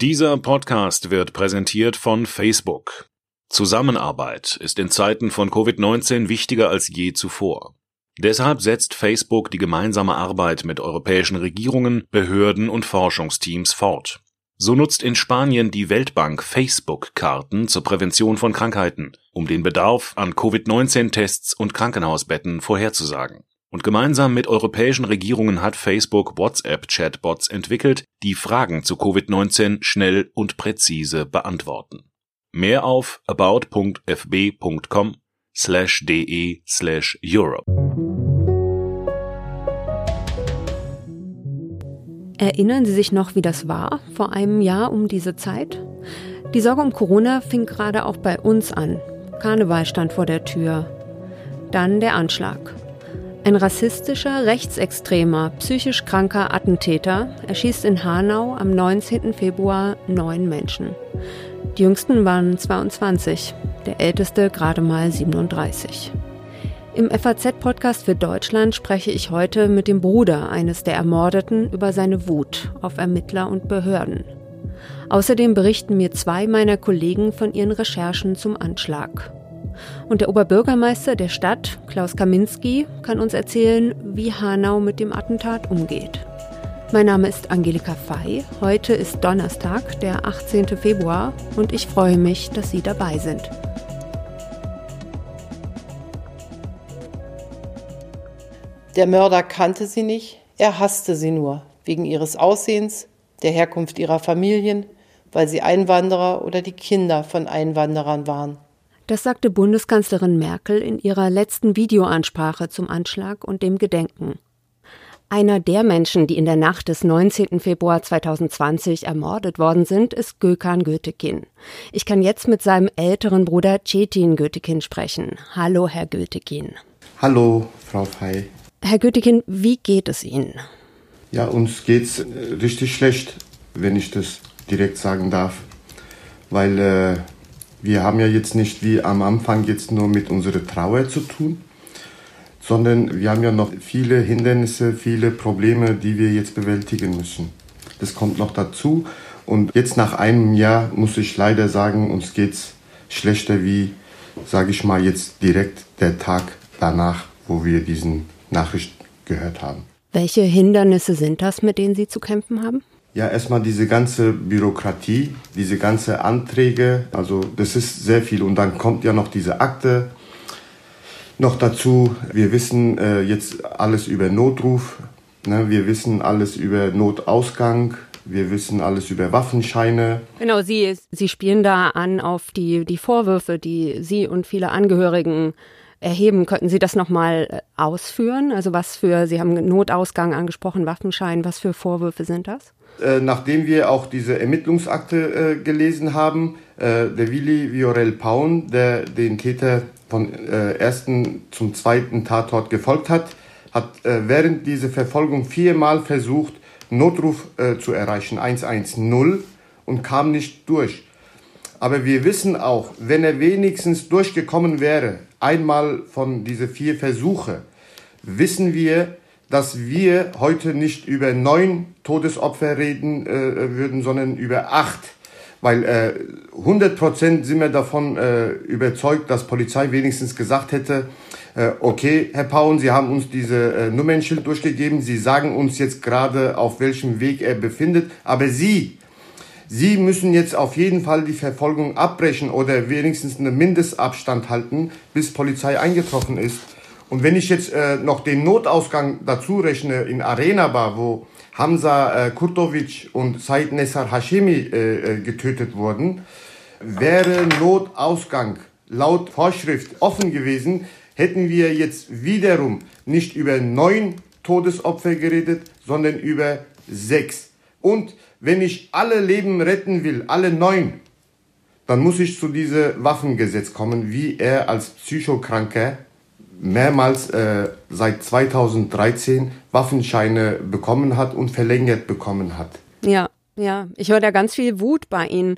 Dieser Podcast wird präsentiert von Facebook. Zusammenarbeit ist in Zeiten von Covid-19 wichtiger als je zuvor. Deshalb setzt Facebook die gemeinsame Arbeit mit europäischen Regierungen, Behörden und Forschungsteams fort. So nutzt in Spanien die Weltbank Facebook-Karten zur Prävention von Krankheiten, um den Bedarf an Covid-19-Tests und Krankenhausbetten vorherzusagen. Und gemeinsam mit europäischen Regierungen hat Facebook WhatsApp-Chatbots entwickelt, die Fragen zu Covid-19 schnell und präzise beantworten. Mehr auf about.fb.com slash de slash Europe. Erinnern Sie sich noch, wie das war vor einem Jahr um diese Zeit? Die Sorge um Corona fing gerade auch bei uns an. Karneval stand vor der Tür. Dann der Anschlag. Ein rassistischer, rechtsextremer, psychisch kranker Attentäter erschießt in Hanau am 19. Februar neun Menschen. Die jüngsten waren 22, der älteste gerade mal 37. Im FAZ-Podcast für Deutschland spreche ich heute mit dem Bruder eines der Ermordeten über seine Wut auf Ermittler und Behörden. Außerdem berichten mir zwei meiner Kollegen von ihren Recherchen zum Anschlag. Und der Oberbürgermeister der Stadt, Klaus Kaminski, kann uns erzählen, wie Hanau mit dem Attentat umgeht. Mein Name ist Angelika Fey. Heute ist Donnerstag, der 18. Februar, und ich freue mich, dass Sie dabei sind. Der Mörder kannte sie nicht, er hasste sie nur, wegen ihres Aussehens, der Herkunft ihrer Familien, weil sie Einwanderer oder die Kinder von Einwanderern waren. Das sagte Bundeskanzlerin Merkel in ihrer letzten Videoansprache zum Anschlag und dem Gedenken. Einer der Menschen, die in der Nacht des 19. Februar 2020 ermordet worden sind, ist Gökhan Götekin. Ich kann jetzt mit seinem älteren Bruder Cetin Götekin sprechen. Hallo, Herr Götekin. Hallo, Frau Fey. Herr Göttigen, wie geht es Ihnen? Ja, uns geht's äh, richtig schlecht, wenn ich das direkt sagen darf. Weil äh, wir haben ja jetzt nicht wie am Anfang jetzt nur mit unserer Trauer zu tun, sondern wir haben ja noch viele Hindernisse, viele Probleme, die wir jetzt bewältigen müssen. Das kommt noch dazu. Und jetzt nach einem Jahr muss ich leider sagen, uns geht's schlechter wie, sage ich mal, jetzt direkt der Tag danach, wo wir diesen Nachricht gehört haben. Welche Hindernisse sind das, mit denen Sie zu kämpfen haben? Ja, erstmal diese ganze Bürokratie, diese ganze Anträge, also das ist sehr viel. Und dann kommt ja noch diese Akte noch dazu. Wir wissen äh, jetzt alles über Notruf, ne? wir wissen alles über Notausgang, wir wissen alles über Waffenscheine. Genau, Sie, Sie spielen da an auf die, die Vorwürfe, die Sie und viele Angehörigen erheben. Könnten Sie das nochmal äh, ausführen? Also was für, Sie haben Notausgang angesprochen, Waffenschein, was für Vorwürfe sind das? Äh, nachdem wir auch diese Ermittlungsakte äh, gelesen haben, äh, der Willi Viorel Paun, der den Täter von äh, ersten zum zweiten Tatort gefolgt hat, hat äh, während dieser Verfolgung viermal versucht, Notruf zu erreichen, 110, und kam nicht durch. Aber wir wissen auch, wenn er wenigstens durchgekommen wäre, einmal von diese vier Versuche, wissen wir, dass wir heute nicht über neun Todesopfer reden äh, würden, sondern über acht. Weil äh, 100 Prozent sind wir davon äh, überzeugt, dass Polizei wenigstens gesagt hätte, äh, okay, Herr Pauen, Sie haben uns diese äh, Nummernschild durchgegeben, Sie sagen uns jetzt gerade, auf welchem Weg er befindet, aber Sie Sie müssen jetzt auf jeden Fall die Verfolgung abbrechen oder wenigstens einen Mindestabstand halten, bis Polizei eingetroffen ist. Und wenn ich jetzt äh, noch den Notausgang dazu rechne in Arena Bar, wo Hamza äh, Kurtovic und Said Nessar Hashemi äh, äh, getötet wurden, wäre Notausgang laut Vorschrift offen gewesen, hätten wir jetzt wiederum nicht über neun Todesopfer geredet, sondern über sechs. Und wenn ich alle Leben retten will, alle neun, dann muss ich zu diesem Waffengesetz kommen, wie er als Psychokranker mehrmals äh, seit 2013 Waffenscheine bekommen hat und verlängert bekommen hat. Ja. Ja, ich höre da ganz viel Wut bei Ihnen.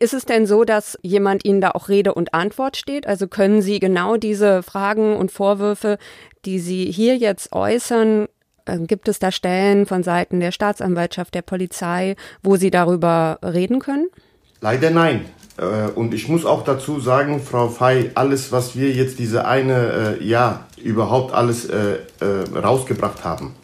Ist es denn so, dass jemand Ihnen da auch Rede und Antwort steht? Also können Sie genau diese Fragen und Vorwürfe, die Sie hier jetzt äußern, Äh, gibt es da Stellen von Seiten der Staatsanwaltschaft, der Polizei, wo Sie darüber reden können? Leider nein. Äh, und ich muss auch dazu sagen, Frau Fey, alles, was wir jetzt diese eine äh, Jahr überhaupt alles äh, rausgebracht haben,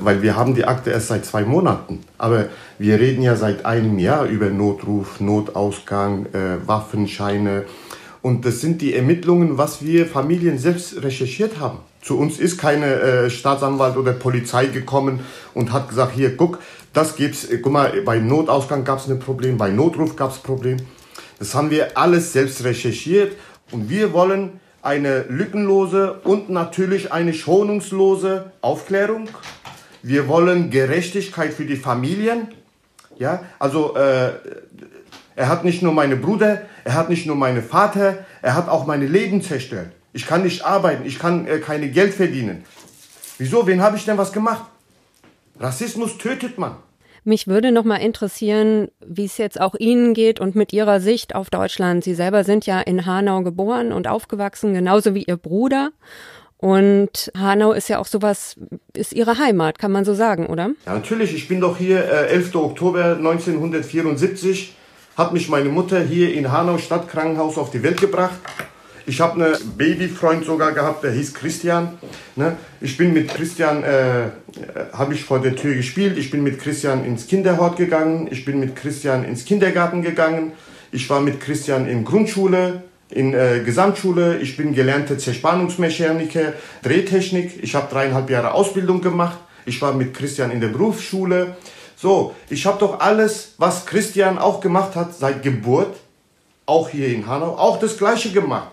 weil wir haben die Akte erst seit zwei Monaten, aber wir reden ja seit einem Jahr über Notruf, Notausgang, Waffenscheine und das sind die Ermittlungen, was wir Familien selbst recherchiert haben. Zu uns ist keine äh, Staatsanwalt oder Polizei gekommen und hat gesagt, hier, guck, das gibt's, guck mal, bei Notausgang gab es ein Problem, bei Notruf gab es ein Problem. Das haben wir alles selbst recherchiert und wir wollen eine lückenlose und natürlich eine schonungslose Aufklärung. Wir wollen Gerechtigkeit für die Familien. Ja, also äh, er hat nicht nur meine Bruder, er hat nicht nur meine Vater, er hat auch meine Leben zerstört. Ich kann nicht arbeiten, ich kann äh, keine Geld verdienen. Wieso? Wen habe ich denn was gemacht? Rassismus tötet man. Mich würde noch mal interessieren, wie es jetzt auch Ihnen geht und mit Ihrer Sicht auf Deutschland. Sie selber sind ja in Hanau geboren und aufgewachsen, genauso wie Ihr Bruder. Und Hanau ist ja auch sowas, ist Ihre Heimat, kann man so sagen, oder? Ja, natürlich. Ich bin doch hier äh, 11. Oktober 1974, hat mich meine Mutter hier in Hanau Stadtkrankenhaus auf die Welt gebracht. Ich habe einen Babyfreund sogar gehabt, der hieß Christian. Ne? Ich bin mit Christian, äh, habe ich vor der Tür gespielt. Ich bin mit Christian ins Kinderhort gegangen. Ich bin mit Christian ins Kindergarten gegangen. Ich war mit Christian in Grundschule, in äh, Gesamtschule. Ich bin gelernter Zerspannungsmechaniker, Drehtechnik. Ich habe dreieinhalb Jahre Ausbildung gemacht. Ich war mit Christian in der Berufsschule. So, ich habe doch alles, was Christian auch gemacht hat seit Geburt, auch hier in Hanau, auch das Gleiche gemacht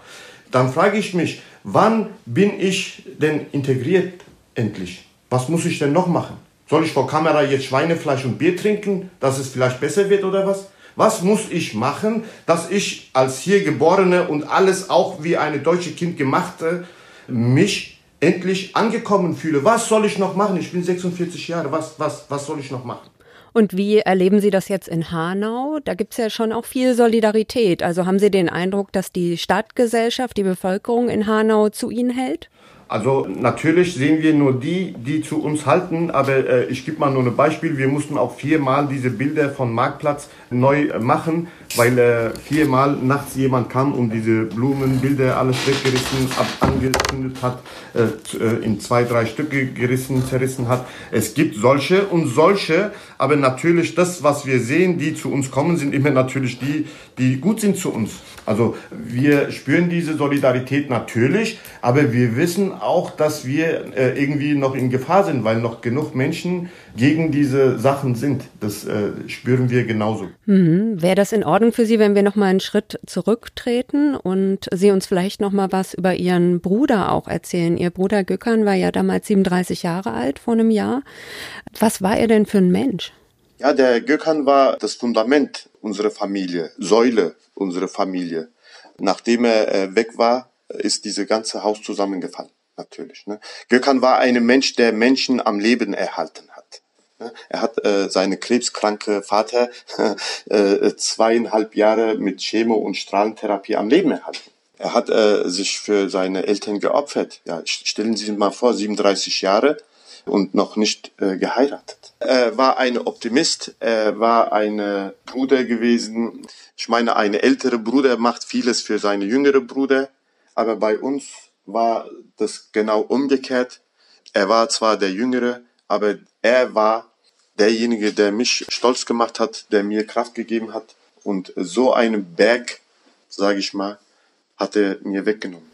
dann frage ich mich, wann bin ich denn integriert endlich? Was muss ich denn noch machen? Soll ich vor Kamera jetzt Schweinefleisch und Bier trinken, dass es vielleicht besser wird oder was? Was muss ich machen, dass ich als hier Geborene und alles auch wie eine deutsche Kind gemachte, mich endlich angekommen fühle? Was soll ich noch machen? Ich bin 46 Jahre. Was, was, was soll ich noch machen? Und wie erleben Sie das jetzt in Hanau? Da gibt es ja schon auch viel Solidarität. Also haben Sie den Eindruck, dass die Stadtgesellschaft, die Bevölkerung in Hanau zu Ihnen hält? Also natürlich sehen wir nur die, die zu uns halten, aber äh, ich gebe mal nur ein Beispiel. Wir mussten auch viermal diese Bilder von Marktplatz neu äh, machen, weil äh, viermal nachts jemand kam und diese Blumenbilder alles weggerissen, ab, angezündet hat, äh, äh, in zwei, drei Stücke gerissen, zerrissen hat. Es gibt solche und solche, aber natürlich das, was wir sehen, die zu uns kommen, sind immer natürlich die, die gut sind zu uns. Also wir spüren diese Solidarität natürlich, aber wir wissen auch, dass wir äh, irgendwie noch in Gefahr sind, weil noch genug Menschen gegen diese Sachen sind. Das äh, spüren wir genauso. Mhm. Wäre das in Ordnung für Sie, wenn wir noch mal einen Schritt zurücktreten und Sie uns vielleicht noch mal was über Ihren Bruder auch erzählen? Ihr Bruder Göckern war ja damals 37 Jahre alt vor einem Jahr. Was war er denn für ein Mensch? Ja, der Gökhan war das Fundament unserer Familie, Säule unserer Familie. Nachdem er äh, weg war, ist diese ganze Haus zusammengefallen, natürlich. Ne? Gökhan war ein Mensch, der Menschen am Leben erhalten hat. Ne? Er hat äh, seine krebskranke Vater äh, zweieinhalb Jahre mit Chemo- und Strahlentherapie am Leben erhalten. Er hat äh, sich für seine Eltern geopfert. Ja, stellen Sie sich mal vor, 37 Jahre und noch nicht äh, geheiratet. Er war ein Optimist, er war ein Bruder gewesen. Ich meine, ein älterer Bruder macht vieles für seine jüngere Bruder, aber bei uns war das genau umgekehrt. Er war zwar der Jüngere, aber er war derjenige, der mich stolz gemacht hat, der mir Kraft gegeben hat. Und so einen Berg, sage ich mal, hat er mir weggenommen.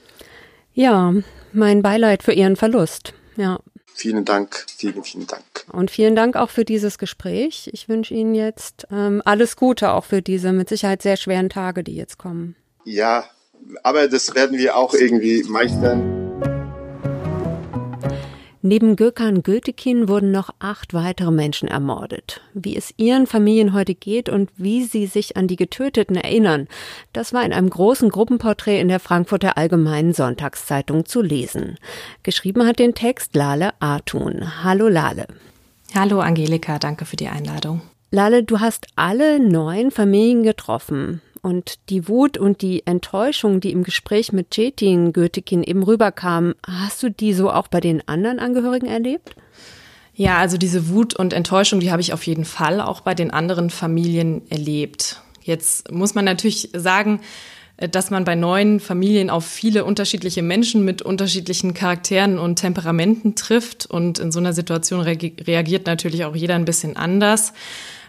Ja, mein Beileid für Ihren Verlust. Ja. Vielen Dank, vielen, vielen Dank. Und vielen Dank auch für dieses Gespräch. Ich wünsche Ihnen jetzt ähm, alles Gute auch für diese mit Sicherheit sehr schweren Tage, die jetzt kommen. Ja, aber das werden wir auch irgendwie meistern. Neben Gökhan Gültekin wurden noch acht weitere Menschen ermordet. Wie es ihren Familien heute geht und wie sie sich an die Getöteten erinnern, das war in einem großen Gruppenporträt in der Frankfurter Allgemeinen Sonntagszeitung zu lesen. Geschrieben hat den Text Lale Artun. Hallo Lale. Hallo Angelika, danke für die Einladung. Lale, du hast alle neun Familien getroffen. Und die Wut und die Enttäuschung, die im Gespräch mit Cetin Götekin eben rüberkam, hast du die so auch bei den anderen Angehörigen erlebt? Ja, also diese Wut und Enttäuschung, die habe ich auf jeden Fall auch bei den anderen Familien erlebt. Jetzt muss man natürlich sagen, dass man bei neuen Familien auf viele unterschiedliche Menschen mit unterschiedlichen Charakteren und Temperamenten trifft. Und in so einer Situation reagiert natürlich auch jeder ein bisschen anders.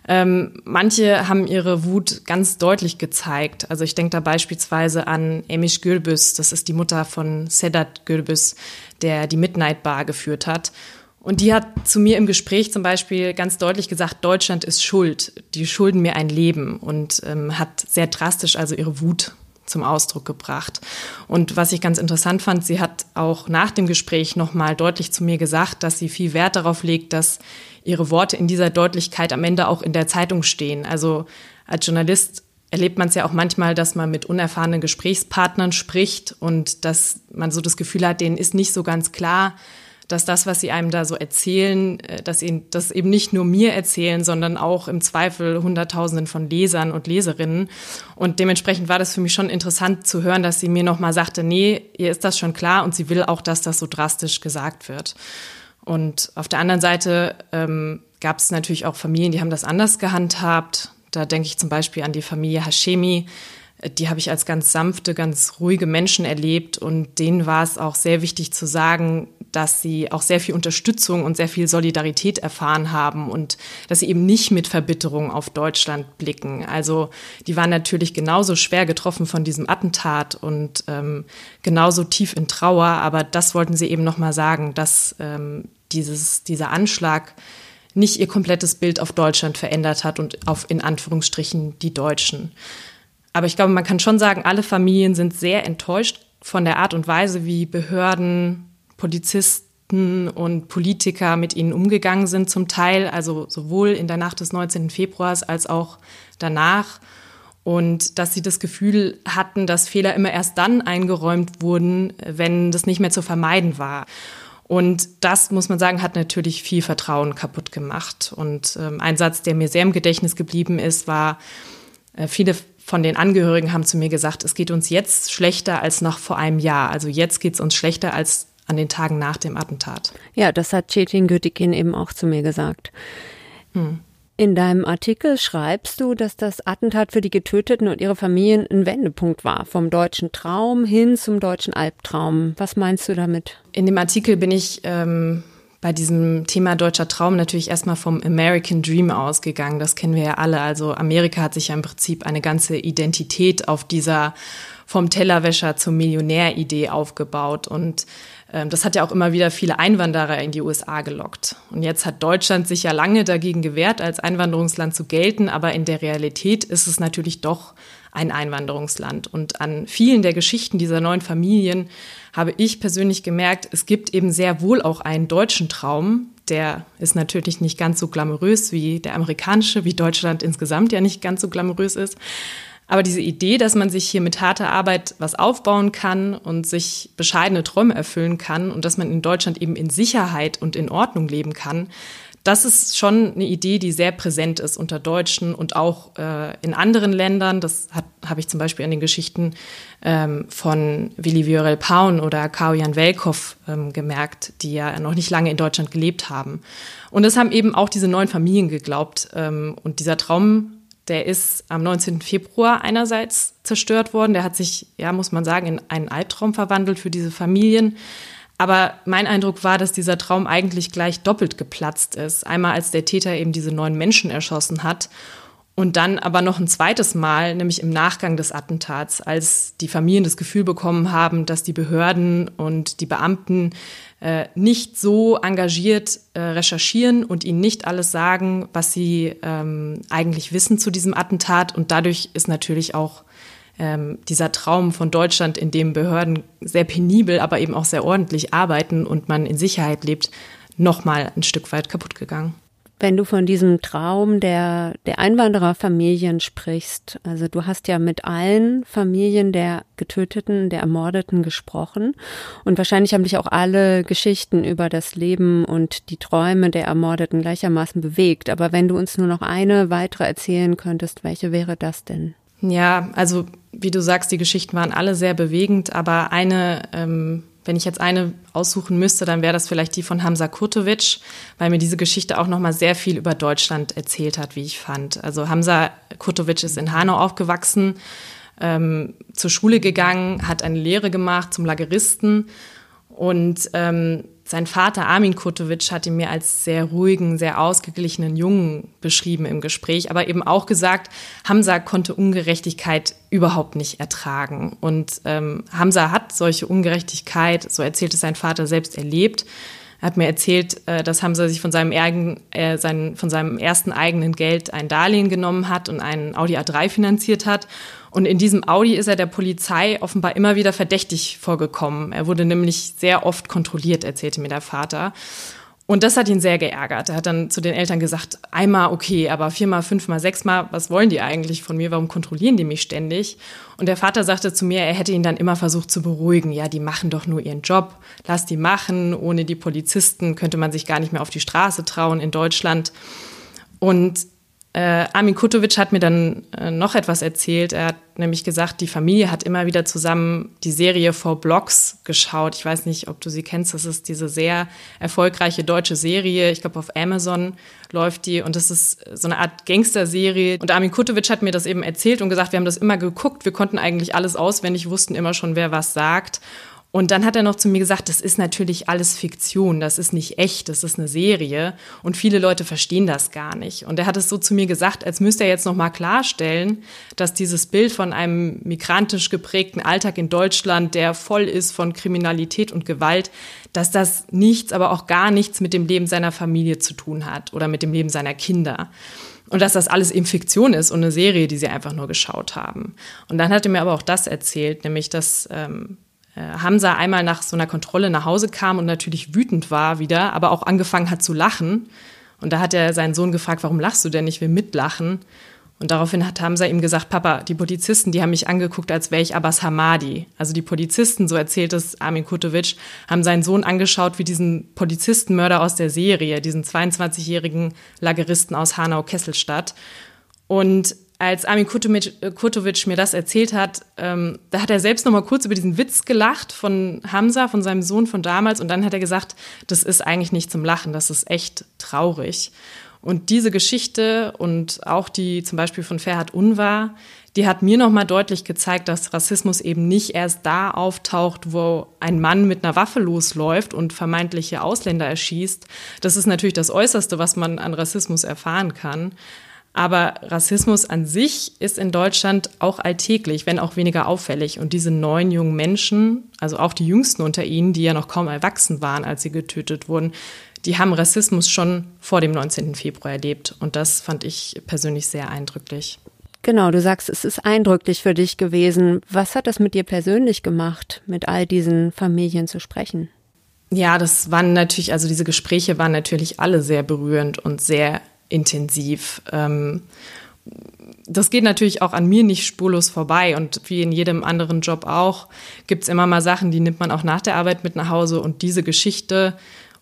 Ähm, manche haben ihre Wut ganz deutlich gezeigt. Also ich denke da beispielsweise an Emish Gürbüz, das ist die Mutter von Sedat Gürbüz, der die Midnight Bar geführt hat. Und die hat zu mir im Gespräch zum Beispiel ganz deutlich gesagt, Deutschland ist schuld. Die schulden mir ein Leben und ähm, hat sehr drastisch also ihre Wut zum Ausdruck gebracht. Und was ich ganz interessant fand, sie hat auch nach dem Gespräch nochmal deutlich zu mir gesagt, dass sie viel Wert darauf legt, dass ihre Worte in dieser Deutlichkeit am Ende auch in der Zeitung stehen. Also als Journalist erlebt man es ja auch manchmal, dass man mit unerfahrenen Gesprächspartnern spricht und dass man so das Gefühl hat, denen ist nicht so ganz klar, dass das, was sie einem da so erzählen, äh, dass sie das eben nicht nur mir erzählen, sondern auch im Zweifel Hunderttausenden von Lesern und Leserinnen. Und dementsprechend war das für mich schon interessant zu hören, dass sie mir nochmal sagte, nee, ihr ist das schon klar und sie will auch, dass das so drastisch gesagt wird. Und auf der anderen Seite ähm, gab es natürlich auch Familien, die haben das anders gehandhabt. Da denke ich zum Beispiel an die Familie Hashemi. Die habe ich als ganz sanfte, ganz ruhige Menschen erlebt und denen war es auch sehr wichtig zu sagen, dass sie auch sehr viel Unterstützung und sehr viel Solidarität erfahren haben und dass sie eben nicht mit Verbitterung auf Deutschland blicken. Also die waren natürlich genauso schwer getroffen von diesem Attentat und ähm, genauso tief in Trauer, aber das wollten sie eben nochmal sagen, dass ähm, dieses, dieser Anschlag nicht ihr komplettes Bild auf Deutschland verändert hat und auf in Anführungsstrichen die Deutschen. Aber ich glaube, man kann schon sagen, alle Familien sind sehr enttäuscht von der Art und Weise, wie Behörden, Polizisten und Politiker mit ihnen umgegangen sind, zum Teil, also sowohl in der Nacht des 19. Februars als auch danach. Und dass sie das Gefühl hatten, dass Fehler immer erst dann eingeräumt wurden, wenn das nicht mehr zu vermeiden war. Und das, muss man sagen, hat natürlich viel Vertrauen kaputt gemacht. Und ähm, ein Satz, der mir sehr im Gedächtnis geblieben ist, war, äh, viele von den Angehörigen haben zu mir gesagt, es geht uns jetzt schlechter als noch vor einem Jahr. Also jetzt geht es uns schlechter als an den Tagen nach dem Attentat. Ja, das hat Cetin Götikin eben auch zu mir gesagt. Hm. In deinem Artikel schreibst du, dass das Attentat für die Getöteten und ihre Familien ein Wendepunkt war, vom deutschen Traum hin zum deutschen Albtraum. Was meinst du damit? In dem Artikel bin ich ähm, bei diesem Thema deutscher Traum natürlich erstmal vom American Dream ausgegangen. Das kennen wir ja alle. Also Amerika hat sich ja im Prinzip eine ganze Identität auf dieser vom Tellerwäscher zum Millionär-Idee aufgebaut und das hat ja auch immer wieder viele Einwanderer in die USA gelockt. Und jetzt hat Deutschland sich ja lange dagegen gewehrt, als Einwanderungsland zu gelten, aber in der Realität ist es natürlich doch ein Einwanderungsland. Und an vielen der Geschichten dieser neuen Familien habe ich persönlich gemerkt, es gibt eben sehr wohl auch einen deutschen Traum, der ist natürlich nicht ganz so glamourös wie der amerikanische, wie Deutschland insgesamt ja nicht ganz so glamourös ist. Aber diese Idee, dass man sich hier mit harter Arbeit was aufbauen kann und sich bescheidene Träume erfüllen kann und dass man in Deutschland eben in Sicherheit und in Ordnung leben kann, das ist schon eine Idee, die sehr präsent ist unter Deutschen und auch äh, in anderen Ländern. Das habe ich zum Beispiel an den Geschichten ähm, von Willi Viorel Paun oder Kao-Jan Welkow ähm, gemerkt, die ja noch nicht lange in Deutschland gelebt haben. Und das haben eben auch diese neuen Familien geglaubt. Ähm, und dieser Traum der ist am 19. Februar einerseits zerstört worden. Der hat sich, ja, muss man sagen, in einen Albtraum verwandelt für diese Familien. Aber mein Eindruck war, dass dieser Traum eigentlich gleich doppelt geplatzt ist. Einmal als der Täter eben diese neun Menschen erschossen hat und dann aber noch ein zweites Mal, nämlich im Nachgang des Attentats, als die Familien das Gefühl bekommen haben, dass die Behörden und die Beamten äh, nicht so engagiert äh, recherchieren und ihnen nicht alles sagen, was sie ähm, eigentlich wissen zu diesem Attentat. Und dadurch ist natürlich auch ähm, dieser Traum von Deutschland, in dem Behörden sehr penibel, aber eben auch sehr ordentlich arbeiten und man in Sicherheit lebt, noch mal ein Stück weit kaputt gegangen wenn du von diesem Traum der, der Einwandererfamilien sprichst. Also du hast ja mit allen Familien der Getöteten, der Ermordeten gesprochen. Und wahrscheinlich haben dich auch alle Geschichten über das Leben und die Träume der Ermordeten gleichermaßen bewegt. Aber wenn du uns nur noch eine weitere erzählen könntest, welche wäre das denn? Ja, also wie du sagst, die Geschichten waren alle sehr bewegend, aber eine, ähm, wenn ich jetzt eine aussuchen müsste, dann wäre das vielleicht die von Hamza Kurtovic, weil mir diese Geschichte auch nochmal sehr viel über Deutschland erzählt hat, wie ich fand. Also Hamza Kurtovic ist in Hanau aufgewachsen, ähm, zur Schule gegangen, hat eine Lehre gemacht zum Lageristen und ähm, sein Vater Armin Kurtovic hat ihn mir als sehr ruhigen, sehr ausgeglichenen Jungen beschrieben im Gespräch, aber eben auch gesagt, Hamza konnte Ungerechtigkeit überhaupt nicht ertragen. Und ähm, Hamza hat solche Ungerechtigkeit, so erzählt es sein Vater selbst, erlebt. Er hat mir erzählt, äh, dass Hamza sich von seinem, ergen, äh, sein, von seinem ersten eigenen Geld ein Darlehen genommen hat und einen Audi A3 finanziert hat und in diesem Audi ist er der Polizei offenbar immer wieder verdächtig vorgekommen. Er wurde nämlich sehr oft kontrolliert, erzählte mir der Vater. Und das hat ihn sehr geärgert. Er hat dann zu den Eltern gesagt, einmal okay, aber viermal, fünfmal, sechsmal, was wollen die eigentlich von mir? Warum kontrollieren die mich ständig? Und der Vater sagte zu mir, er hätte ihn dann immer versucht zu beruhigen. Ja, die machen doch nur ihren Job. Lass die machen. Ohne die Polizisten könnte man sich gar nicht mehr auf die Straße trauen in Deutschland. Und äh, Armin Kutovic hat mir dann äh, noch etwas erzählt. Er hat nämlich gesagt, die Familie hat immer wieder zusammen die Serie Four Blocks geschaut. Ich weiß nicht, ob du sie kennst. Das ist diese sehr erfolgreiche deutsche Serie. Ich glaube, auf Amazon läuft die. Und das ist so eine Art Gangster-Serie. Und Armin Kutovic hat mir das eben erzählt und gesagt, wir haben das immer geguckt. Wir konnten eigentlich alles auswendig, wussten immer schon, wer was sagt. Und dann hat er noch zu mir gesagt, das ist natürlich alles Fiktion, das ist nicht echt, das ist eine Serie. Und viele Leute verstehen das gar nicht. Und er hat es so zu mir gesagt, als müsste er jetzt noch mal klarstellen, dass dieses Bild von einem migrantisch geprägten Alltag in Deutschland, der voll ist von Kriminalität und Gewalt, dass das nichts, aber auch gar nichts mit dem Leben seiner Familie zu tun hat oder mit dem Leben seiner Kinder. Und dass das alles eben Fiktion ist und eine Serie, die sie einfach nur geschaut haben. Und dann hat er mir aber auch das erzählt, nämlich dass ähm, äh, Hamza einmal nach so einer Kontrolle nach Hause kam und natürlich wütend war wieder, aber auch angefangen hat zu lachen. Und da hat er seinen Sohn gefragt, warum lachst du denn? Ich will mitlachen. Und daraufhin hat Hamza ihm gesagt, Papa, die Polizisten, die haben mich angeguckt, als wäre ich Abbas Hamadi. Also die Polizisten, so erzählt es Armin Kutovic, haben seinen Sohn angeschaut wie diesen Polizistenmörder aus der Serie, diesen 22-jährigen Lageristen aus Hanau-Kesselstadt. Und als Armin Kurtovic mir das erzählt hat, ähm, da hat er selbst noch mal kurz über diesen Witz gelacht von Hamza, von seinem Sohn von damals. Und dann hat er gesagt, das ist eigentlich nicht zum Lachen, das ist echt traurig. Und diese Geschichte und auch die zum Beispiel von Ferhat Unvar, die hat mir noch mal deutlich gezeigt, dass Rassismus eben nicht erst da auftaucht, wo ein Mann mit einer Waffe losläuft und vermeintliche Ausländer erschießt. Das ist natürlich das Äußerste, was man an Rassismus erfahren kann. Aber Rassismus an sich ist in Deutschland auch alltäglich, wenn auch weniger auffällig. Und diese neun jungen Menschen, also auch die jüngsten unter ihnen, die ja noch kaum erwachsen waren, als sie getötet wurden, die haben Rassismus schon vor dem 19. Februar erlebt. Und das fand ich persönlich sehr eindrücklich. Genau, du sagst, es ist eindrücklich für dich gewesen. Was hat das mit dir persönlich gemacht, mit all diesen Familien zu sprechen? Ja, das waren natürlich, also diese Gespräche waren natürlich alle sehr berührend und sehr intensiv. Ähm, das geht natürlich auch an mir nicht spurlos vorbei und wie in jedem anderen Job auch, gibt es immer mal Sachen, die nimmt man auch nach der Arbeit mit nach Hause und diese Geschichte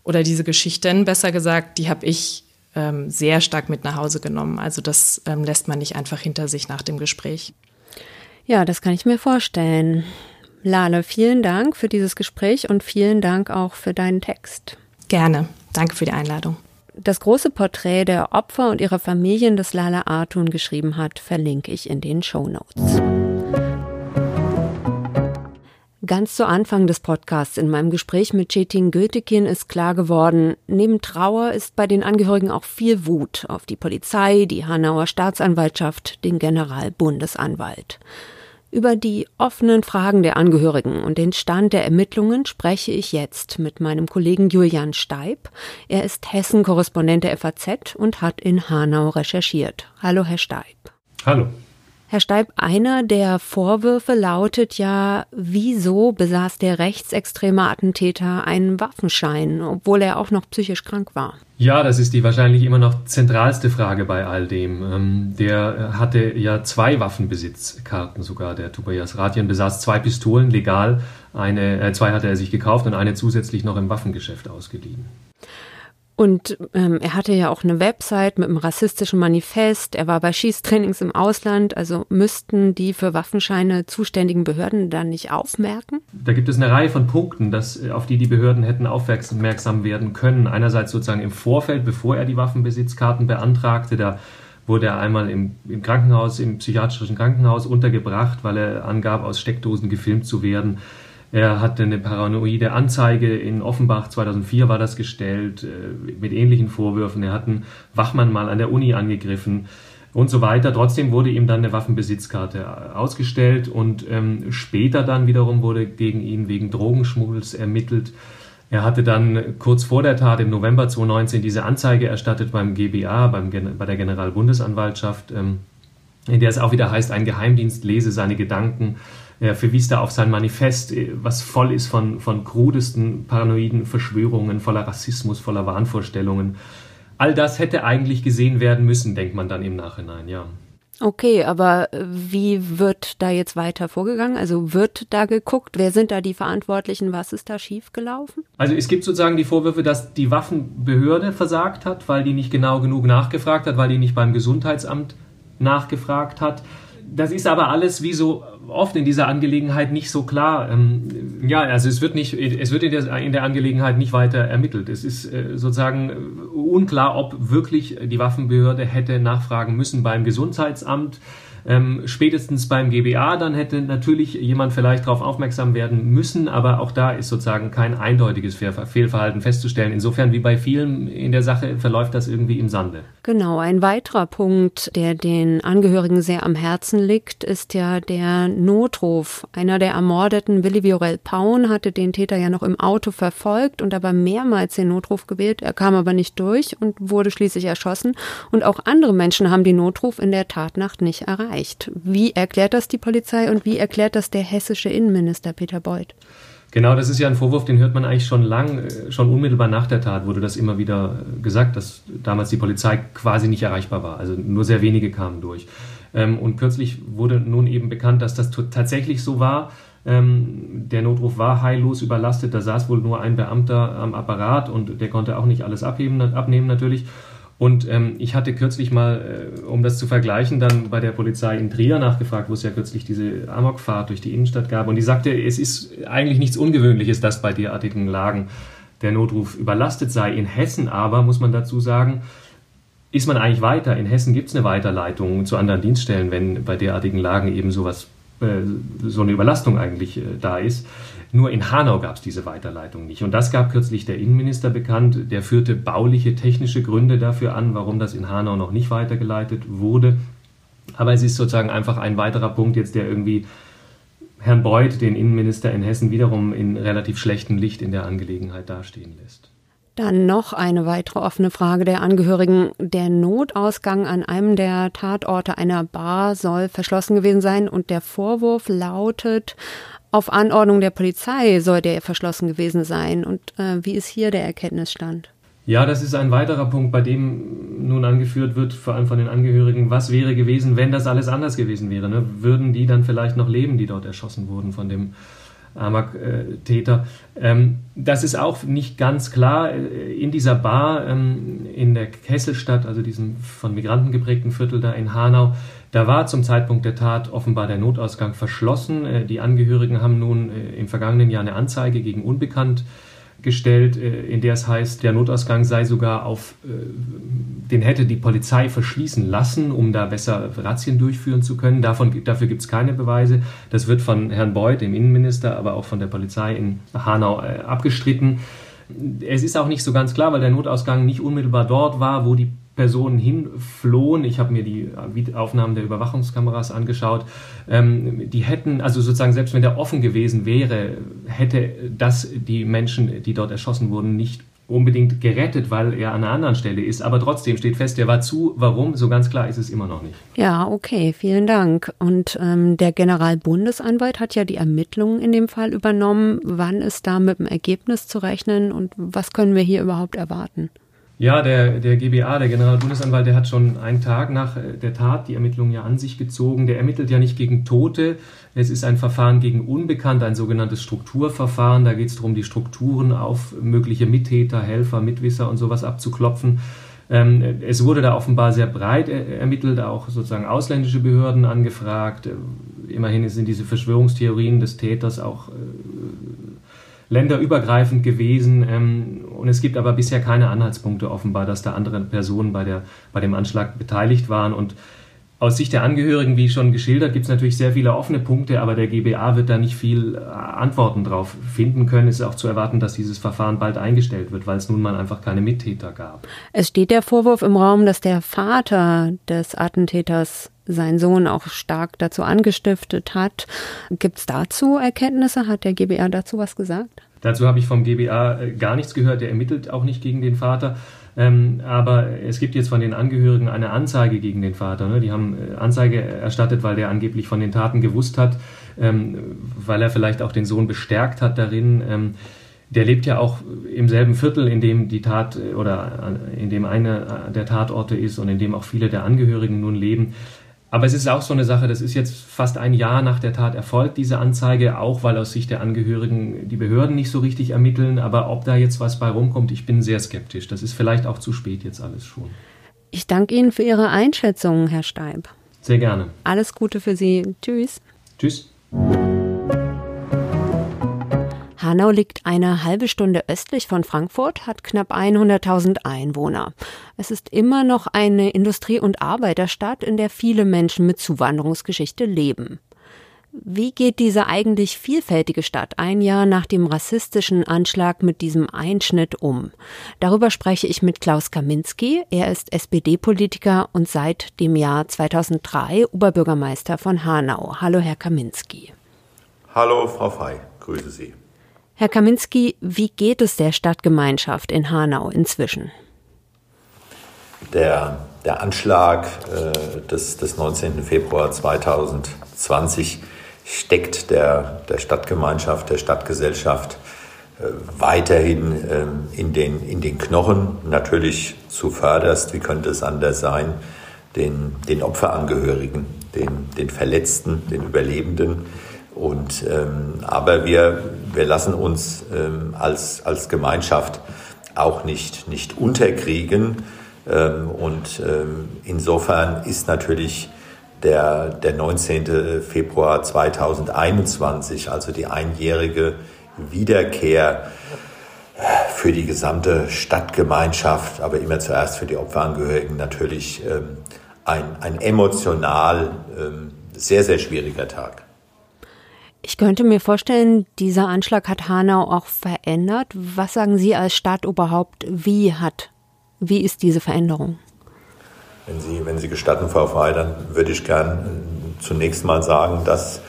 oder diese Geschichten, besser gesagt, die habe ich ähm, sehr stark mit nach Hause genommen. Also das ähm, lässt man nicht einfach hinter sich nach dem Gespräch. Ja, das kann ich mir vorstellen. Lale, vielen Dank für dieses Gespräch und vielen Dank auch für deinen Text. Gerne. Danke für die Einladung. Das große Porträt der Opfer und ihrer Familien, das Lala Artun geschrieben hat, verlinke ich in den Show Notes. Ganz zu Anfang des Podcasts in meinem Gespräch mit Cetin Götekin ist klar geworden, neben Trauer ist bei den Angehörigen auch viel Wut auf die Polizei, die Hanauer Staatsanwaltschaft, den Generalbundesanwalt. Über die offenen Fragen der Angehörigen und den Stand der Ermittlungen spreche ich jetzt mit meinem Kollegen Julian Steib. Er ist Hessen-Korrespondent der FAZ und hat in Hanau recherchiert. Hallo, Herr Steib. Hallo. Herr Steib, einer der Vorwürfe lautet ja, wieso besaß der rechtsextreme Attentäter einen Waffenschein, obwohl er auch noch psychisch krank war? Ja, das ist die wahrscheinlich immer noch zentralste Frage bei all dem. Ähm, der hatte ja zwei Waffenbesitzkarten sogar. Der Tobias Ratien besaß zwei Pistolen legal. Eine, äh, zwei hatte er sich gekauft und eine zusätzlich noch im Waffengeschäft ausgeliehen. Und ähm, er hatte ja auch eine Website mit einem rassistischen Manifest. Er war bei Schießtrainings im Ausland. Also müssten die für Waffenscheine zuständigen Behörden dann nicht aufmerken? Da gibt es eine Reihe von Punkten, dass, auf die die Behörden hätten aufmerksam werden können. Einerseits sozusagen im Vorfeld, bevor er die Waffenbesitzkarten beantragte, da wurde er einmal im, im Krankenhaus, im psychiatrischen Krankenhaus untergebracht, weil er angab, aus Steckdosen gefilmt zu werden. Er hatte eine paranoide Anzeige in Offenbach, 2004 war das gestellt, äh, mit ähnlichen Vorwürfen. Er hat einen Wachmann mal an der Uni angegriffen und so weiter. Trotzdem wurde ihm dann eine Waffenbesitzkarte ausgestellt und ähm, später dann wiederum wurde gegen ihn wegen Drogenschmuggels ermittelt. Er hatte dann kurz vor der Tat im November 2019 diese Anzeige erstattet beim GBA, beim, bei der Generalbundesanwaltschaft, ähm, in der es auch wieder heißt, ein Geheimdienst lese seine Gedanken er verwies da auf sein Manifest, äh, was voll ist von, von krudesten paranoiden Verschwörungen, voller Rassismus, voller Wahnvorstellungen. All das hätte eigentlich gesehen werden müssen, denkt man dann im Nachhinein, ja. Okay, aber äh, wie wird da jetzt weiter vorgegangen? Also wird da geguckt, wer sind da die Verantwortlichen, was ist da schiefgelaufen? Also es gibt sozusagen die Vorwürfe, dass die Waffenbehörde versagt hat, weil die nicht genau genug nachgefragt hat, weil die nicht beim Gesundheitsamt nachgefragt hat. Das ist aber alles wie so oft in dieser Angelegenheit nicht so klar. Ähm, ja, also es wird nicht, es wird in der, in der Angelegenheit nicht weiter ermittelt. Es ist äh, sozusagen unklar, ob wirklich die Waffenbehörde hätte nachfragen müssen beim Gesundheitsamt ähm, spätestens beim GBA dann hätte natürlich jemand vielleicht darauf aufmerksam werden müssen, aber auch da ist sozusagen kein eindeutiges Fehlverhalten festzustellen. Insofern wie bei vielen in der Sache verläuft das irgendwie im Sande. Genau, ein weiterer Punkt, der den Angehörigen sehr am Herzen liegt, ist ja der Notruf. Einer der ermordeten, Willi Viorel Paun, hatte den Täter ja noch im Auto verfolgt und aber mehrmals den Notruf gewählt. Er kam aber nicht durch und wurde schließlich erschossen. Und auch andere Menschen haben den Notruf in der Tatnacht nicht erreicht erreicht. Wie erklärt das die Polizei und wie erklärt das der hessische Innenminister Peter Beuth? Genau, das ist ja ein Vorwurf, den hört man eigentlich schon lang, äh, schon unmittelbar nach der Tat wurde das immer wieder gesagt, dass damals die Polizei quasi nicht erreichbar war. Also nur sehr wenige kamen durch. Ähm, und kürzlich wurde nun eben bekannt, dass das tatsächlich so war. Ähm, der Notruf war heillos überlastet, da saß wohl nur ein Beamter am Apparat und der konnte auch nicht alles abheben, abnehmen natürlich. Und ähm, ich hatte kürzlich mal, äh, um das zu vergleichen, dann bei der Polizei in Trier nachgefragt, wo es ja kürzlich diese Amokfahrt durch die Innenstadt gab. Und die sagte, es ist eigentlich nichts Ungewöhnliches, dass bei derartigen Lagen der Notruf überlastet sei. In Hessen aber, muss man dazu sagen, ist man eigentlich weiter. In Hessen gibt es eine Weiterleitung zu anderen Dienststellen, wenn bei derartigen Lagen eben sowas, äh, so eine Überlastung eigentlich äh, da ist. Nur in Hanau gab es diese Weiterleitung nicht. Und das gab kürzlich der Innenminister bekannt. Der führte bauliche, technische Gründe dafür an, warum das in Hanau noch nicht weitergeleitet wurde. Aber es ist sozusagen einfach ein weiterer Punkt jetzt, der irgendwie Herrn Beuth, den Innenminister in Hessen, wiederum in relativ schlechtem Licht in der Angelegenheit dastehen lässt. Dann noch eine weitere offene Frage der Angehörigen. Der Notausgang an einem der Tatorte einer Bar soll verschlossen gewesen sein und der Vorwurf lautet, auf Anordnung der Polizei soll der verschlossen gewesen sein. Und äh, wie ist hier der Erkenntnisstand? Ja, das ist ein weiterer Punkt, bei dem nun angeführt wird, vor allem von den Angehörigen, was wäre gewesen, wenn das alles anders gewesen wäre. Ne? Würden die dann vielleicht noch leben, die dort erschossen wurden von dem Amok-Täter? Ähm, das ist auch nicht ganz klar. In dieser Bar ähm, in der Kesselstadt, also diesem von Migranten geprägten Viertel da in Hanau, da war zum Zeitpunkt der Tat offenbar der Notausgang verschlossen. Äh, die Angehörigen haben nun äh, im vergangenen Jahr eine Anzeige gegen Unbekannt gestellt, äh, in der es heißt, der Notausgang sei sogar auf, den hätte die Polizei verschließen lassen, um da besser Razzien durchführen zu können. Davon, dafür gibt es keine Beweise. Das wird von Herrn Beuth, dem Innenminister, aber auch von der Polizei in Hanau abgestritten. Es ist auch nicht so ganz klar, weil der Notausgang nicht unmittelbar dort war, wo die Personen hinflohen. Ich habe mir die Aufnahmen der Überwachungskameras angeschaut. Ähm, die hätten, also sozusagen, selbst wenn der offen gewesen wäre, hätte das die Menschen, die dort erschossen wurden, nicht unbedingt gerettet, weil er an einer anderen Stelle ist. Aber trotzdem steht fest, er war zu. Warum? So ganz klar ist es immer noch nicht. Ja, okay, vielen Dank. Und ähm, der Generalbundesanwalt hat ja die Ermittlungen in dem Fall übernommen. Wann ist da mit dem Ergebnis zu rechnen und was können wir hier überhaupt erwarten? Ja, der, der GBA, der Generalbundesanwalt, der hat schon einen Tag nach äh, der Tat die Ermittlungen ja an sich gezogen. Der ermittelt ja nicht gegen Tote. Es ist ein Verfahren gegen Unbekannte, ein sogenanntes Strukturverfahren. Da geht es darum, die Strukturen auf mögliche Mittäter, Helfer, Mitwisser und sowas abzuklopfen. Ähm, es wurde da offenbar sehr breit ermittelt, auch sozusagen ausländische Behörden angefragt. Immerhin sind diese Verschwörungstheorien des Täters auch äh, länderübergreifend gewesen. Ähm, und es gibt aber bisher keine Anhaltspunkte offenbar, dass da andere Personen bei, der, bei dem Anschlag beteiligt waren. Und aus Sicht der Angehörigen, wie schon geschildert, gibt es natürlich sehr viele offene Punkte, aber der GBA wird da nicht viel äh, Antworten drauf finden können. Es ist auch zu erwarten, dass dieses Verfahren bald eingestellt wird, weil es nun mal einfach keine Mittäter gab. Es steht der Vorwurf im Raum, dass der Vater des Attentäters seinen Sohn auch stark dazu angestiftet hat. Gibt es dazu Erkenntnisse? Hat der GBA dazu was gesagt? Dazu habe ich vom GBA äh, gar nichts gehört. Der ermittelt auch nicht gegen den Vater. Ähm, aber es gibt jetzt von den Angehörigen eine Anzeige gegen den Vater. Ne? Die haben äh, Anzeige erstattet, weil der angeblich von den Taten gewusst hat, ähm, weil er vielleicht auch den Sohn bestärkt hat darin. Ähm, der lebt ja auch im selben Viertel, in dem die Tat äh, oder in dem einer der Tatorte ist und in dem auch viele der Angehörigen nun leben. Aber es ist auch so eine Sache, das ist jetzt fast ein Jahr nach der Tat erfolgt, diese Anzeige, auch weil aus Sicht der Angehörigen die Behörden nicht so richtig ermitteln. Aber ob da jetzt was bei rumkommt, ich bin sehr skeptisch. Das ist vielleicht auch zu spät jetzt alles schon. Ich danke Ihnen für Ihre Einschätzung, Herr Steib. Sehr gerne. Alles Gute für Sie. Tschüss. Tschüss. Hanau liegt eine halbe Stunde östlich von Frankfurt, hat knapp 100.000 Einwohner. Es ist immer noch eine Industrie- und Arbeiterstadt, in der viele Menschen mit Zuwanderungsgeschichte leben. Wie geht diese eigentlich vielfältige Stadt ein Jahr nach dem rassistischen Anschlag mit diesem Einschnitt um? Darüber spreche ich mit Klaus Kaminski. Er ist SPD-Politiker und seit dem Jahr 2003 Oberbürgermeister von Hanau. Hallo, Herr Kaminski. Hallo, Frau Fey. Grüße Sie. Herr Kaminski, wie geht es der Stadtgemeinschaft in Hanau inzwischen? Der, der Anschlag äh, des, des 19. Februar 2020 steckt der, der Stadtgemeinschaft, der Stadtgesellschaft äh, weiterhin äh, in, den, in den Knochen. Natürlich zuvörderst, wie könnte es anders sein, den, den Opferangehörigen, den, den Verletzten, den Überlebenden und, ähm, aber wir, wir lassen uns ähm, als, als Gemeinschaft auch nicht, nicht unterkriegen. Ähm, und ähm, insofern ist natürlich der, der 19. Februar 2021, also die einjährige Wiederkehr für die gesamte Stadtgemeinschaft, aber immer zuerst für die Opferangehörigen natürlich ähm, ein, ein emotional ähm, sehr, sehr schwieriger Tag. Ich könnte mir vorstellen, dieser Anschlag hat Hanau auch verändert. Was sagen Sie als Stadt überhaupt? Wie hat, wie ist diese Veränderung? Wenn Sie, wenn Sie gestatten, Frau Frey, dann würde ich gern äh, zunächst mal sagen, dass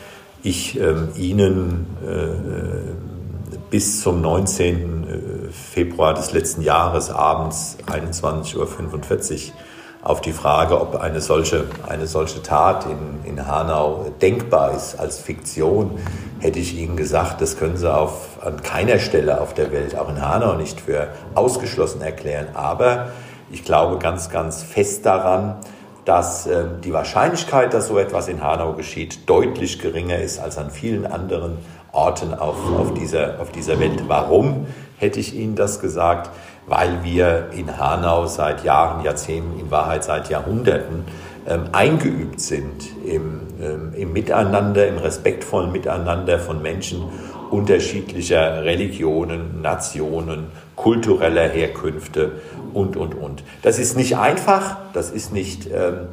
ich ähm, Ihnen äh, bis zum 19. Äh, Februar des letzten Jahres abends 21.45 Uhr auf die Frage, ob eine solche, eine solche Tat in, in Hanau denkbar ist als Fiktion, hätte ich Ihnen gesagt, das können Sie auf, an keiner Stelle auf der Welt, auch in Hanau, nicht für ausgeschlossen erklären. Aber ich glaube ganz, ganz fest daran, dass äh, die Wahrscheinlichkeit, dass so etwas in Hanau geschieht, deutlich geringer ist als an vielen anderen Orten auf, auf, dieser, auf dieser Welt. Warum hätte ich Ihnen das gesagt? Weil wir in Hanau seit Jahren, Jahrzehnten, in Wahrheit seit Jahrhunderten ähm, eingeübt sind im, ähm, im Miteinander, im respektvollen Miteinander von Menschen unterschiedlicher Religionen, Nationen, kultureller Herkünfte und, und, und. Das ist nicht einfach, das ist nicht ähm,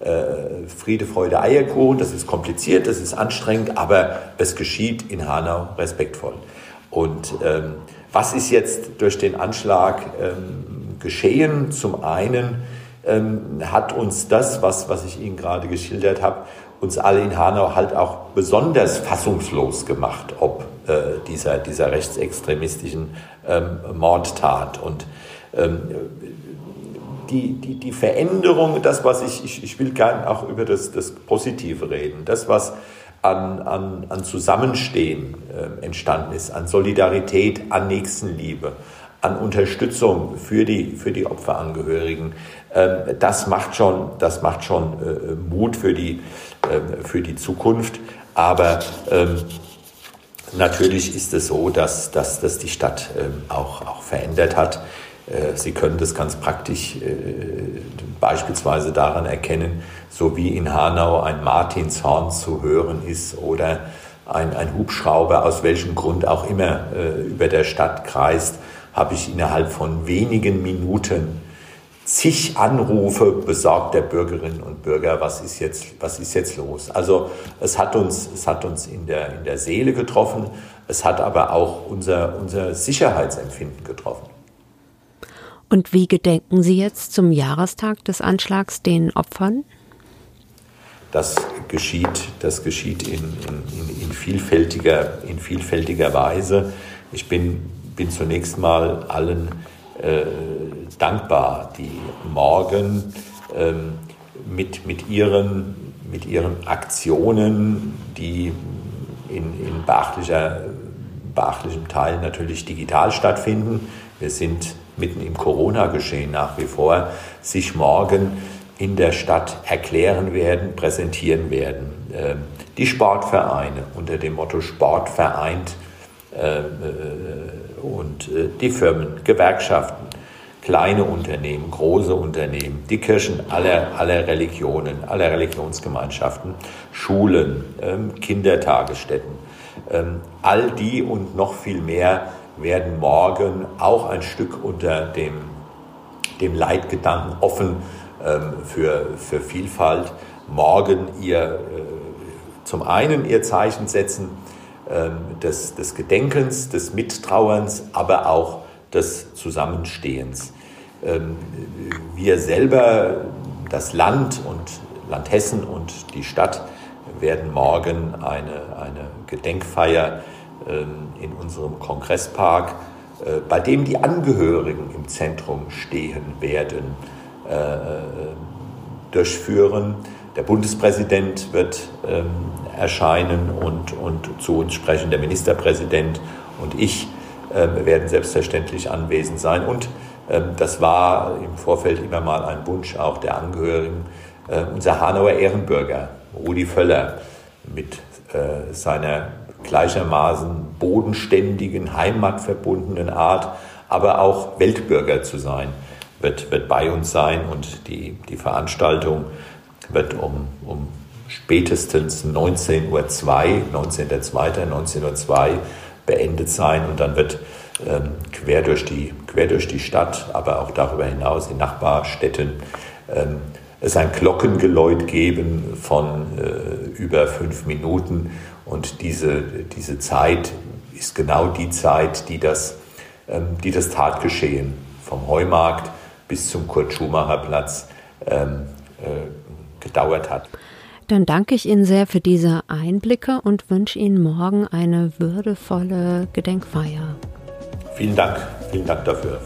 äh, Friede, Freude, Eierkuchen, das ist kompliziert, das ist anstrengend, aber es geschieht in Hanau respektvoll. Und ähm, was ist jetzt durch den Anschlag ähm, geschehen? Zum einen ähm, hat uns das, was, was ich Ihnen gerade geschildert habe, uns alle in Hanau halt auch besonders fassungslos gemacht, ob äh, dieser, dieser rechtsextremistischen ähm, Mordtat. Und ähm, die, die, die Veränderung, das, was ich, ich, ich will gerne auch über das, das Positive reden, das, was an, an, an Zusammenstehen äh, entstanden ist, an Solidarität, an Nächstenliebe, an Unterstützung für die, für die Opferangehörigen. Ähm, das macht schon, das macht schon äh, Mut für die, äh, für die Zukunft. Aber ähm, natürlich ist es so, dass, dass, dass die Stadt ähm, auch, auch verändert hat. Äh, Sie können das ganz praktisch äh, beispielsweise daran erkennen, so wie in Hanau ein Martinshorn zu hören ist oder ein, ein Hubschrauber, aus welchem Grund auch immer, äh, über der Stadt kreist habe ich innerhalb von wenigen Minuten zig Anrufe besorgter Bürgerinnen und Bürger, was ist jetzt, was ist jetzt los? Also es hat uns, es hat uns in, der, in der Seele getroffen, es hat aber auch unser, unser Sicherheitsempfinden getroffen. Und wie gedenken Sie jetzt zum Jahrestag des Anschlags den Opfern? Das geschieht, das geschieht in, in, in, vielfältiger, in vielfältiger Weise. Ich bin bin zunächst mal allen äh, dankbar, die morgen ähm, mit, mit, ihren, mit ihren Aktionen, die in, in beachtlicher, beachtlichem Teil natürlich digital stattfinden, wir sind mitten im Corona-Geschehen nach wie vor, sich morgen in der Stadt erklären werden, präsentieren werden. Ähm, die Sportvereine unter dem Motto Sport vereint äh, äh, und äh, die Firmen, Gewerkschaften, kleine Unternehmen, große Unternehmen, die Kirchen aller, aller Religionen, aller Religionsgemeinschaften, Schulen, ähm, Kindertagesstätten, ähm, all die und noch viel mehr werden morgen auch ein Stück unter dem, dem Leitgedanken offen ähm, für, für Vielfalt, morgen ihr zum einen ihr Zeichen setzen, ähm, des, des Gedenkens, des Mittrauerns, aber auch des Zusammenstehens. Ähm, wir selber, das Land und Land Hessen und die Stadt werden morgen eine, eine Gedenkfeier in unserem Kongresspark, äh, bei dem die Angehörigen im Zentrum stehen werden, äh, durchführen. Der Bundespräsident wird ähm, erscheinen und, und zu uns sprechen. Der Ministerpräsident und ich äh, werden selbstverständlich anwesend sein. Und äh, das war im Vorfeld immer mal ein Wunsch auch der Angehörigen. Äh, unser Hanauer Ehrenbürger, Rudi Völler, mit äh, seiner gleichermaßen bodenständigen, heimatverbundenen Art, aber auch Weltbürger zu sein, wird, wird bei uns sein und die, die Veranstaltung wird um, um spätestens 19.02 Uhr, 19.02., 19.02 Uhr beendet sein und dann wird ähm, quer, durch die, quer durch die Stadt, aber auch darüber hinaus in Nachbarstädten ähm, es ein Glockengeläut geben von äh, über fünf Minuten und diese, diese Zeit ist genau die Zeit, die das, ähm, die das Tatgeschehen vom Heumarkt bis zum Kurt-Schumacher-Platz ähm, äh, gedauert hat. Dann danke ich Ihnen sehr für diese Einblicke und wünsche Ihnen morgen eine würdevolle Gedenkfeier. Vielen Dank, vielen Dank dafür.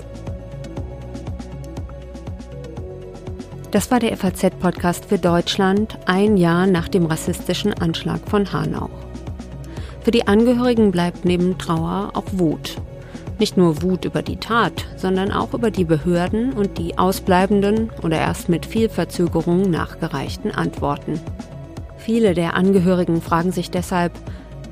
Das war der FAZ-Podcast für Deutschland, ein Jahr nach dem rassistischen Anschlag von Hanau. Für die Angehörigen bleibt neben Trauer auch Wut. Nicht nur Wut über die Tat, sondern auch über die Behörden und die ausbleibenden oder erst mit viel Verzögerung nachgereichten Antworten. Viele der Angehörigen fragen sich deshalb,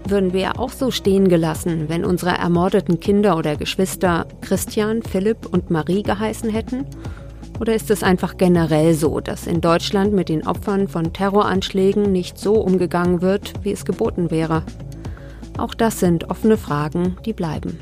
würden wir auch so stehen gelassen, wenn unsere ermordeten Kinder oder Geschwister Christian, Philipp und Marie geheißen hätten? Oder ist es einfach generell so, dass in Deutschland mit den Opfern von Terroranschlägen nicht so umgegangen wird, wie es geboten wäre? Auch das sind offene Fragen, die bleiben.